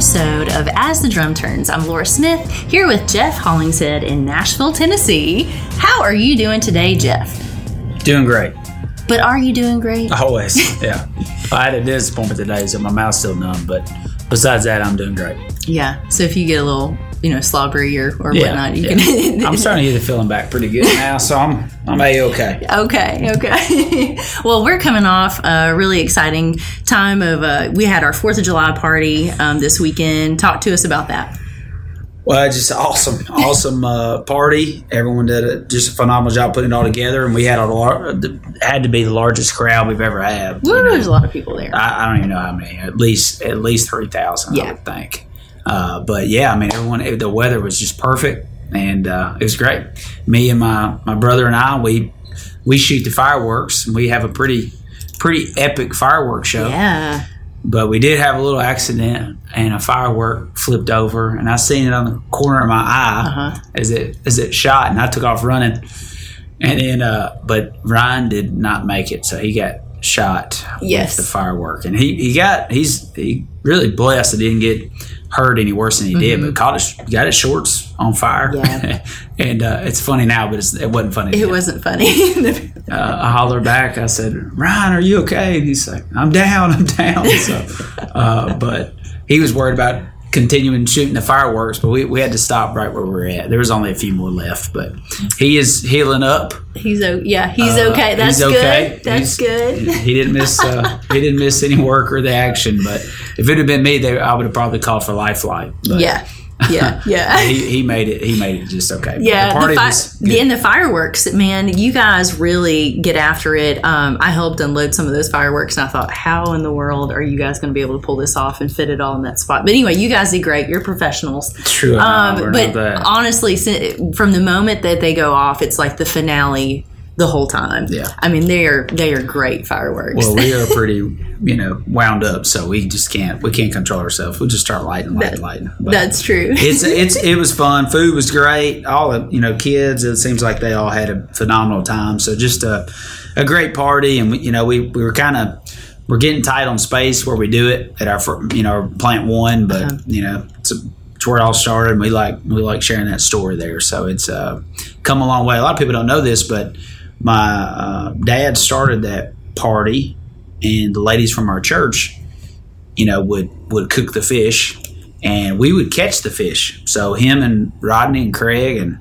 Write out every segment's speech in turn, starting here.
episode of As the Drum Turns. I'm Lora Smith here with Jeff Hollingshead in Nashville, Tennessee. How are you doing today, Jeff? Doing great. But are you doing great? Always. Yeah. I had a disappointment today, so my mouth's still numb, but besides that, I'm doing great. Yeah. So if you get a little, you know, slobbery or, or Yeah, whatnot, you yeah. can. I'm starting to get the feeling back pretty good now, so I'm I'm a okay. Okay, okay. well, we're coming off a really exciting time of. Uh, we had our Fourth of July party um, this weekend. Talk to us about that. Well, just awesome, awesome uh, party. Everyone did a, just a phenomenal job putting it all together, and we had a lar- had to be the largest crowd we've ever had. you Woo, know. there's a lot of people there. I, I don't even know how many. At least at least three thousand. Yeah. I would think. Uh, but yeah, I mean, everyone. The weather was just perfect, and uh, it was great. Me and my my brother and I, we we shoot the fireworks, and we have a pretty pretty epic fireworks show. yeah. But we did have a little accident, and a firework flipped over, and I seen it on the corner of my eye Uh-huh. as it as it shot, and I took off running. And then, uh, but Ryan did not make it, so he got shot Yes. with the firework, and he, he got he's he really blessed that he didn't get hurt any worse than he did, but caught his got his shorts on fire. Mm-hmm. Yeah. and uh, it's funny now, but it's, it wasn't funny. It wasn't funny. Uh, I hollered back. I said, "Ryan, are you okay?" And he's like, "I'm down. I'm down." So, uh, but he was worried about continuing shooting the fireworks, but we, we had to stop right where we were at. There was only a few more left, but he is healing up. he's yeah, he's Uh, okay. That's he's okay. good. That's He's- good. He didn't miss. Uh, he didn't miss any work or the action. But if it had been me, they, I would have probably called for lifeline. But Yeah. Yeah. Yeah. he, he made it. He made it just okay. Yeah, the party the, fi- and the fireworks, man, you guys really get after it. Um, I helped unload some of those fireworks, and I thought, how in the world are you guys going to be able to pull this off and fit it all in that spot? But anyway, you guys did great. You're professionals. True, Um, but honestly, from the moment that they go off, it's like the finale the whole time. Yeah. I mean, they are they are great fireworks. Well, we are pretty, you know, wound up, so we just can't we can't control ourselves. We just start lighting, lighting, lighting. But That's true. it's it's it was fun. Food was great. All the you know kids. It seems like they all had a phenomenal time. So just a a great party, and we, you know we we were kind of we're getting tight on space where we do it at our you know plant one, but Uh-huh. you know it's. A, it's where it all started. And we like we like sharing that story there, so it's uh, come a long way. A lot of people don't know this, but my uh, dad started that party, and the ladies from our church, you know, would would cook the fish, and we would catch the fish. So him and Rodney and Craig and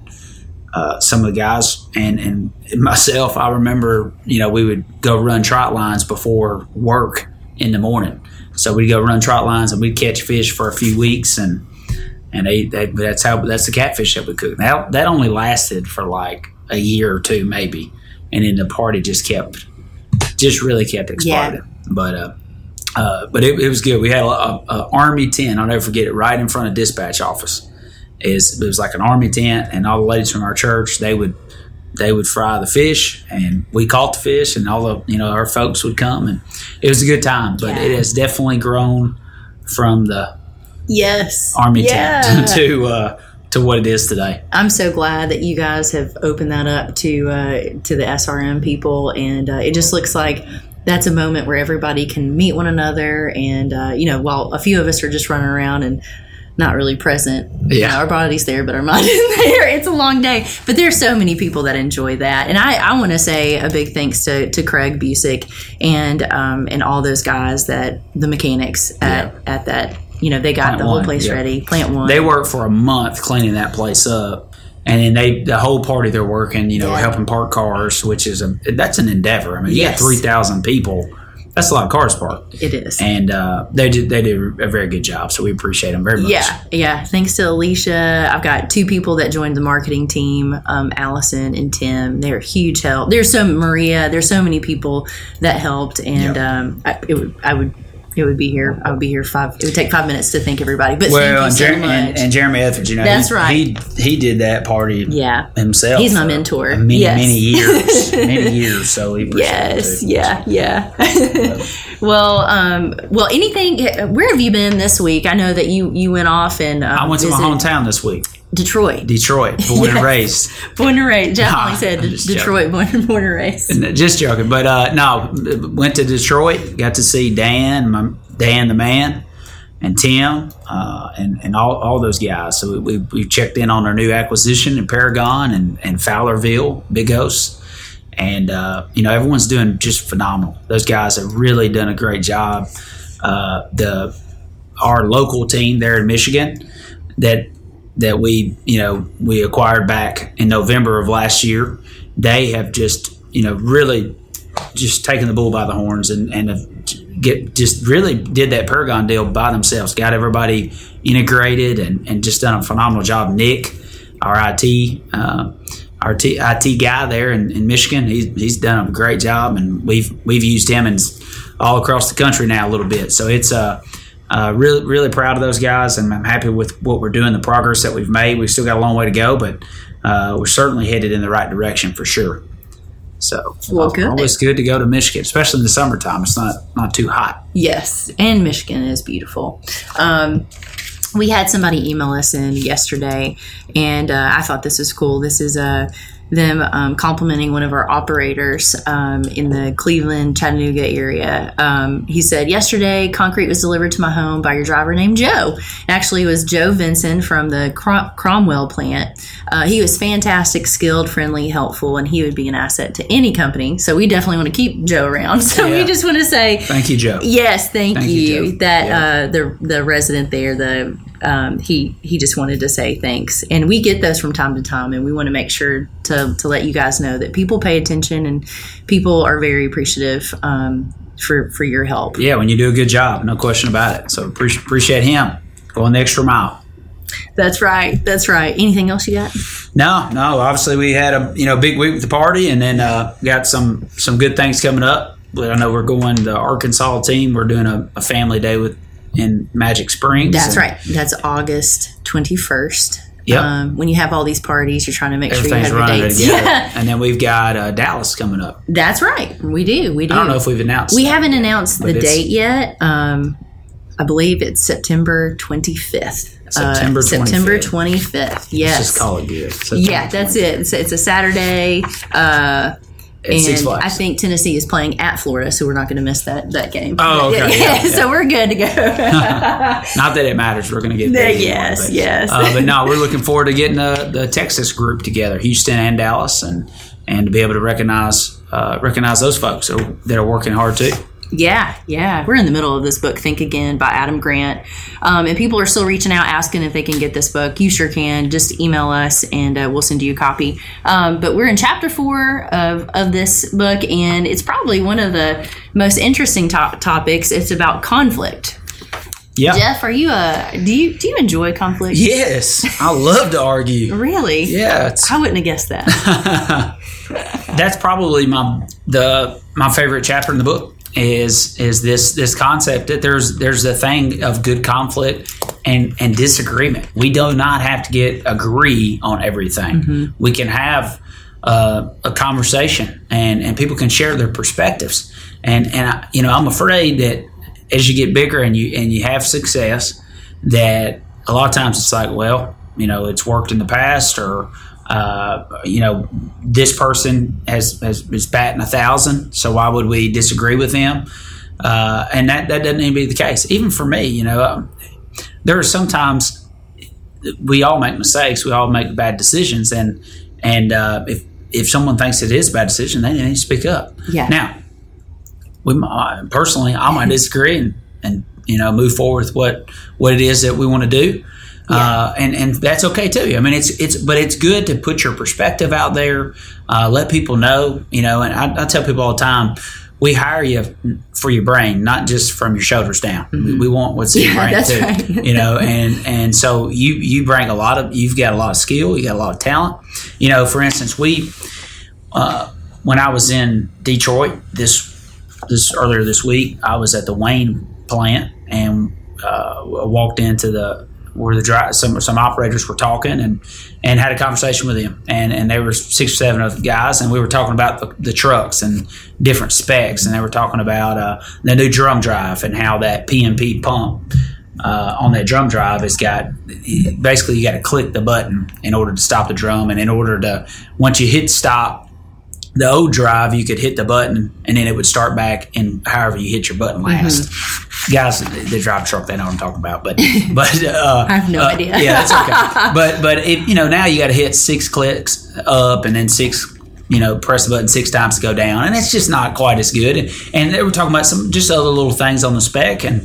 uh, some of the guys and and myself, I remember, you know, we would go run trot lines before work in the morning. So we'd go run trot lines and we'd catch fish for a few weeks and and they, that, that's how that's the catfish that we cook. That that only lasted for like a year or two maybe, and then the party just kept just really kept exploding. But uh, uh, but it, it was good. We had a, a, a army tent. I'll never forget it. Right in front of dispatch office, is it was like an army tent, and all the ladies from our church they would they would fry the fish, and we caught the fish, and all the you know our folks would come, and it was a good time. But Yeah. it has definitely grown from the yes. army yeah. tent to uh, to what it is today. I'm so glad that you guys have opened that up to uh, to the SRM people, and uh, it just looks like that's a moment where everybody can meet one another. And uh, you know, while a few of us are just running around and not really present, you Yeah. know, our body's there, but our mind isn't there. It's a long day, but there's so many people that enjoy that, and I, I want to say a big thanks to, to Craig Busick and um, and all those guys that the mechanics at Yeah. at that. You know, they got Plant the whole One, place yeah. ready. Plant one. They worked for a month cleaning that place up, and then they the whole party they're working, you know, Yeah. helping park cars, which is a that's an endeavor. I mean, you Yes. got three thousand people. That's a lot of cars parked, it is. and uh, they did they did a very good job. So we appreciate them very much. Yeah, yeah. Thanks to Alicia. I've got two people that joined the marketing team, um, Allison and Tim. They're huge help. There's so Maria. There's so many people that helped, and Yeah. um, I, it I would, it would be here. I would be here five. It would take five minutes to thank everybody. But Well, and, thank you so Jer- and, and Jeremy Etheridge, you know, That's he, right. He he did that party yeah. himself. He's my mentor. Many Yes. many years, many years. So appreciate Yes. it. Yeah. Yeah. Well, um, well, anything? Where have you been this week? I know that you you went off and um, I went to my hometown this week, Detroit. Detroit, born Yes. and raised. Born and raised. Jeff Nah, said Detroit. Born, born and raised. Just joking, but uh, no, went to Detroit. Got to see Dan, my Dan the man, and Tim uh, and and all, all those guys. So we, we checked in on our new acquisition in Paragon and and Fowlerville, Big House, and uh, you know everyone's doing just phenomenal. Those guys have really done a great job. Uh, the our local team there in Michigan that that we you know we acquired back in November of last year. They have just you know really just taken the bull by the horns and and have get just really did that Paragon deal by themselves. Got everybody integrated and, and just done a phenomenal job. Nick, our IT. Uh, our T, IT guy there in, in Michigan, he's, he's done a great job, and we've we've used him and all across the country now a little bit. So it's uh, uh, really really proud of those guys, and I'm happy with what we're doing, the progress that we've made. We've still got a long way to go, but uh, we're certainly headed in the right direction for sure. So well, good. always good to go to Michigan, especially in the summertime. It's not not too hot. Yes, and Michigan is beautiful. Um, we had somebody email us in yesterday, and uh, I thought this was cool. This is a them um, complimenting one of our operators um, in the Cleveland, Chattanooga area. Um, he said, Yesterday, concrete was delivered to my home by your driver named Joe. Actually, it was Joe Vinson from the Crom- Cromwell plant. Uh, he was fantastic, skilled, friendly, helpful, and he would be an asset to any company. So we definitely want to keep Joe around. So yeah. we just want to say, Thank you, Joe. Yes, thank, thank you. you that yeah. uh, the, the resident there, the um, he he just wanted to say thanks. And we get those from time to time, and we want to make sure to to let you guys know that people pay attention and people are very appreciative. Um, for, for your help. Yeah, when you do a good job, no question about it. So appreciate, appreciate him going the extra mile. That's right. That's right. Anything else you got? No, no. Obviously, we had a you know big week with the party, and then uh, got some some good things coming up. But I know we're going the Arkansas team. We're doing a, a family day with in Magic Springs. That's right. That's August 21st. Yep. Um, when you have all these parties, you're trying to make sure you have your dates. Yeah. And then we've got uh, Dallas coming up. That's right. We do. We do. I don't know if we've announced. We haven't announced the date yet. Um, I believe it's September 25th. September 25th. Uh, September 25th. Yes. Let's just call it good. September yeah, that's 25th. it. It's, it's, a Saturday. Uh, and I think Tennessee is playing at Florida, so we're not going to miss that that game. Oh, okay. Yeah, yeah, so we're good to go. not that it matters. We're going to get there. Yes, but, yes. Uh, but no, we're looking forward to getting the, the Texas group together, Houston and Dallas, and and to be able to recognize uh, recognize those folks that are, that are working hard too. Yeah, yeah. We're in the middle of this book, Think Again by Adam Grant. Um, and people are still reaching out asking if they can get this book. You sure can. Just email us and uh, we'll send you a copy. Um, but we're in chapter four of, of this book, and it's probably one of the most interesting to- topics. It's about conflict. Yeah. Jeff, are you a do you do you enjoy conflict? Yes, I love to argue. really? Yeah, I wouldn't have guessed that. That's probably my the my favorite chapter in the book is is this this concept that there's there's a thing of good conflict and and disagreement. We do not have to get agree on everything. Mm-hmm. We can have uh, a conversation and and people can share their perspectives. And and I, you know I'm afraid that as you get bigger and you and you have success, that a lot of times it's like well you know it's worked in the past or uh, you know, this person has, has is batting a thousand, so why would we disagree with them? Uh, and that, that doesn't even be the case. Even for me, you know, um, there are sometimes we all make mistakes, we all make bad decisions, and and uh, if if someone thinks it is a bad decision, they need to speak up. Yeah. Now, we might, personally, I might disagree and, and you know move forward with what what it is that we want to do. Yeah. Uh, and and that's okay too. I mean, it's it's but it's good to put your perspective out there, uh, let people know. You know, and I, I, tell people all the time, we hire you for your brain, not just from your shoulders down. Mm-hmm. We, we, want what's in yeah, your brain too. Right. you know, and and so you you bring a lot of you've got a lot of skill, you got a lot of talent. You know, for instance, we uh, when I was in Detroit this this earlier this week, I was at the Wayne plant and uh, walked into the where the dry, some some operators were talking and and had a conversation with them and and there were six or seven of the guys and we were talking about the, the trucks and different specs and they were talking about uh, the new drum drive and how that PMP pump uh, on that drum drive has got basically you got to click the button in order to stop the drum. And in order to once you hit stop the old drive, you could hit the button and then it would start back, and however you hit your button last. Guys the drive truck, they know what I'm talking about. But but uh, I have no uh, idea. Yeah, that's okay. but but if, you know now you got to hit six clicks up and then six. You know, press the button six times to go down, and it's just not quite as good. And, and they were talking about some just other little things on the spec, and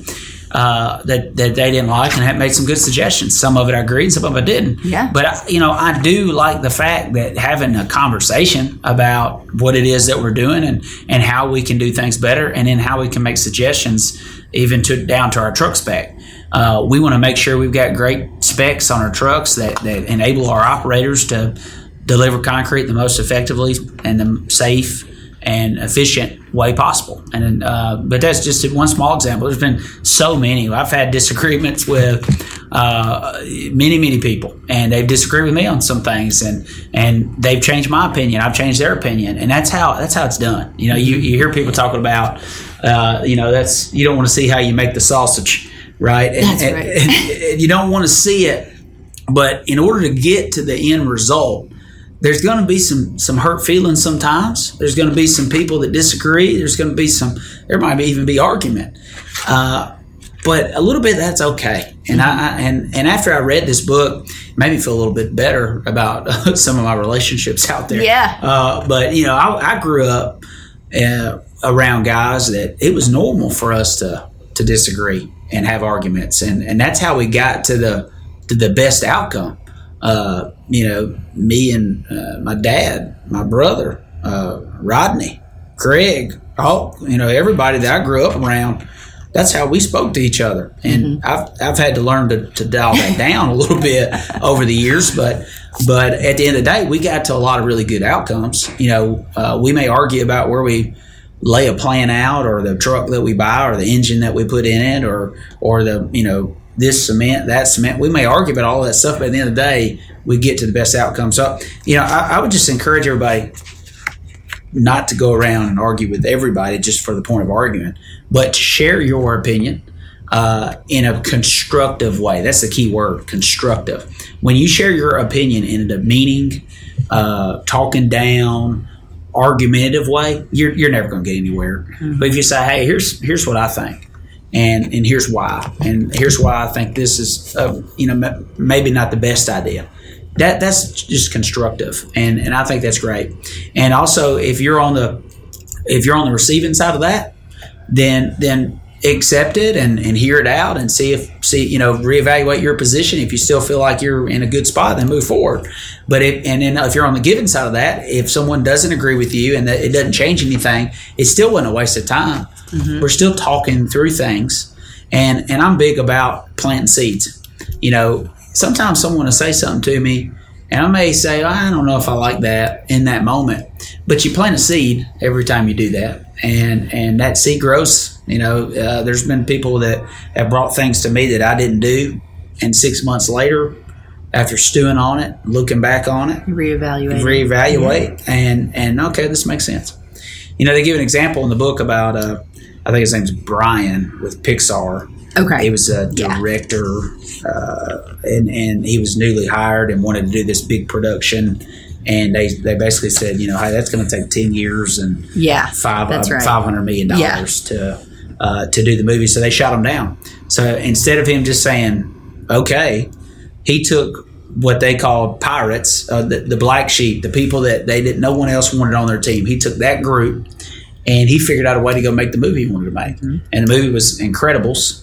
uh, that that they didn't like, and had made some good suggestions. Some of it I agreed, some of it I didn't. Yeah. But I, you know, I do like the fact that having a conversation about what it is that we're doing and and how we can do things better, and then how we can make suggestions even to down to our truck spec. Uh, we want to make sure we've got great specs on our trucks that, that enable our operators to deliver concrete the most effectively and the safe and efficient way possible. And uh, but that's just one small example. There's been so many. I've had disagreements with uh, many many people, and they've disagreed with me on some things, and and they've changed my opinion. I've changed their opinion, and that's how that's how it's done. You know, you, you hear people talking about, uh, you know, that's you don't want to see how you make the sausage, right? And, That's and- right. and- and you don't want to see it, but in order to get to the end result, there's going to be some some hurt feelings sometimes. There's going to be some people that disagree. There's going to be some. There might be, even be argument, uh, but a little bit that's okay. And I, I and and after I read this book, it made me feel a little bit better about some of my relationships out there. Yeah. Uh, but you know, I, I grew up uh, around guys that it was normal for us to to disagree and have arguments, and and that's how we got to the to the best outcome. Uh, you know, me and uh, my dad, my brother, uh, Rodney, Craig, all you know, everybody that I grew up around. That's how we spoke to each other, and I've I've had to learn to, to dial that down a little bit over the years, but but at the end of the day, we got to a lot of really good outcomes. You know, uh, we may argue about where we lay a plan out, or the truck that we buy, or the engine that we put in it, or or the you know this cement, that cement. We may argue about all that stuff, but at the end of the day, we get to the best outcome. So, you know, I, I would just encourage everybody not to go around and argue with everybody just for the point of argument, but to share your opinion uh, in a constructive way. That's the key word, constructive. When you share your opinion in a demeaning, uh, talking down, argumentative way, you're, you're never going to get anywhere. But if you say, "Hey, here's here's what I think," and and here's why, and here's why I think this is, uh, you know, m- maybe not the best idea. That that's just constructive, and and I think that's great. And also, if you're on the if you're on the receiving side of that, then then accept it and, and hear it out and see if see you know reevaluate your position. If you still feel like you're in a good spot then move forward. But if and then if you're on the giving side of that if someone doesn't agree with you and it doesn't change anything it still wasn't a waste of time we're still talking through things and and i'm big about planting seeds. You know sometimes someone will say something to me and i may say i don't know if i like that in that moment. But you plant a seed every time you do that and and that seed grows. You know uh, there's been people that have brought things to me that i didn't do and six months later after stewing on it looking back on it Reevaluate. reevaluate and and okay this makes sense. You know they give an example in the book about uh, i think his name's brian with pixar okay. he was a Yeah. director, uh, and and he was newly hired and wanted to do this big production. And they, they basically said, you know, hey, that's going to take ten years and yeah. five That's right. five hundred million dollars to uh, to do the movie. So they shot him down. So instead of him just saying, okay, he took what they called pirates, uh, the, the black sheep, the people that they didn't, no one else wanted on their team. He took that group and he figured out a way to go make the movie he wanted to make. And the movie was Incredibles,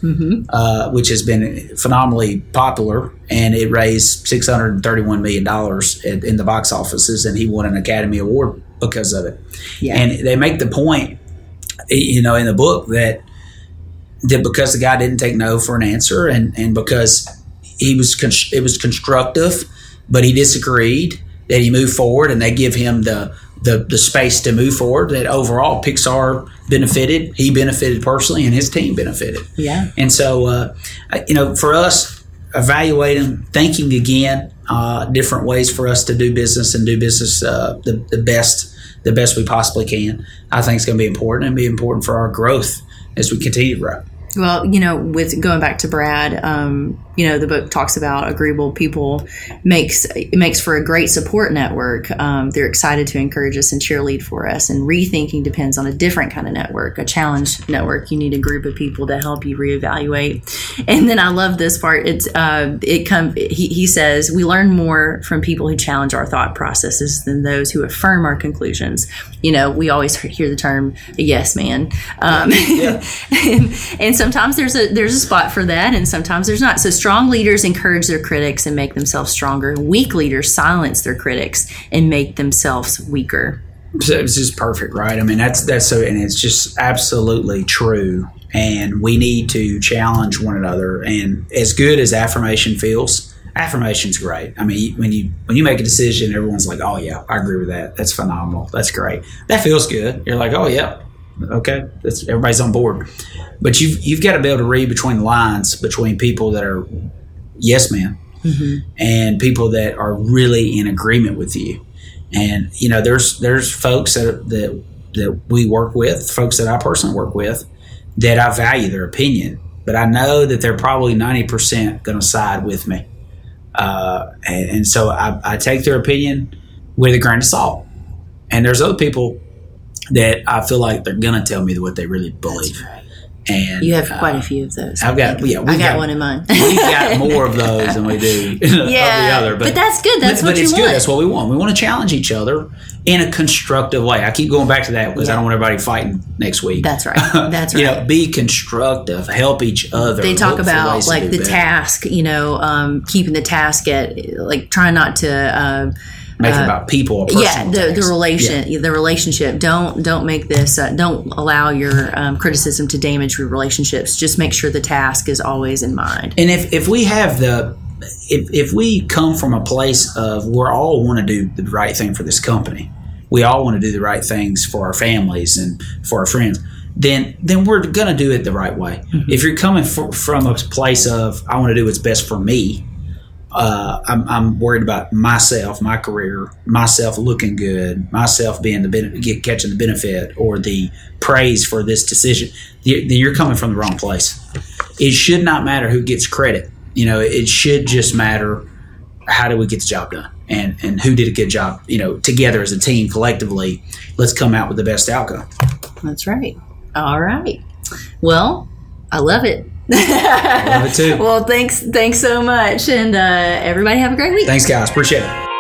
uh, which has been phenomenally popular, and it raised six hundred and thirty-one million dollars in in the box offices, and he won an Academy Award because of it. Yeah. And they make the point, you know, in the book that that because the guy didn't take no for an answer, and and because he was const- it was constructive, but he disagreed that he moved forward, and they give him the the, the space to move forward. That overall, Pixar benefited. He benefited personally, and his team benefited. Yeah. And so, uh, you know, for us, evaluating, thinking again, uh, different ways for us to do business and do business uh, the, the best, the best we possibly can. I think it's going to be important and be important for our growth as we continue to grow. Well, you know, with going back to Brad, um, you know the book talks about agreeable people makes it makes for a great support network. Um, they're excited to encourage us and cheerlead for us. And rethinking depends on a different kind of network a challenge network. You need a group of people to help you reevaluate. And then i love this part. It's uh, it come he, he says we learn more from people who challenge our thought processes than those who affirm our conclusions. You know we always hear the term a yes man. Um, yeah. and, and sometimes there's a there's a spot for that and sometimes there's not. So strong leaders encourage their critics and make themselves stronger. Weak leaders silence their critics and make themselves weaker. It's just perfect, right? I mean, that's that's so, and it's just absolutely true. And we need to challenge one another. And as good as affirmation feels, affirmation's great. I mean, when you when you make a decision, everyone's like, "Oh yeah, I agree with that. That's phenomenal. That's great. That feels good." You're like, "Oh yeah, okay, that's everybody's on board." But you've you've got to be able to read between the lines between people that are yes man mm-hmm. and people that are really in agreement with you. And you know, there's there's folks that that that we work with, folks that I personally work with, that I value their opinion, but I know that they're probably ninety percent going to side with me, uh, and, and, so I, I take their opinion with a grain of salt. And there's other people that I feel like they're going to tell me what they really believe. Right. And you have quite uh, a few of those. I've got yeah, I got, got, one in mind. we've got more of those than we do yeah, of the other. But, but that's good. That's but, what but it's want. good. That's what we want. We want to challenge each other in a constructive way. I keep going back to that because yeah. I don't want everybody fighting next week. That's right. That's right. you know, be constructive, help each other. They talk about like the better. task. You know, um, keeping the task at like trying not to. Uh, make uh, about people. yeah, the, the relation, yeah. the relationship. Don't don't make this. Uh, don't allow your um, criticism to damage your relationships. Just make sure the task is always in mind. And if if we have the if, if we come from a place of we all want to do the right thing for this company, we all want to do the right things for our families and for our friends, then then we're going to do it the right way. Mm-hmm. If you're coming for, from a place of I want to do what's best for me, uh, I'm, I'm, worried about myself, my career, myself looking good, myself being the ben- catching the benefit or the praise for this decision. then You're coming from the wrong place. It should not matter who gets credit. You know, it should just matter how do we get the job done and and who did a good job. You know, together as a team, collectively, let's come out with the best outcome. That's right. All right. Well, I love it. I love it too. well, thanks, thanks so much, and uh, everybody have a great week. Thanks, guys. Appreciate it.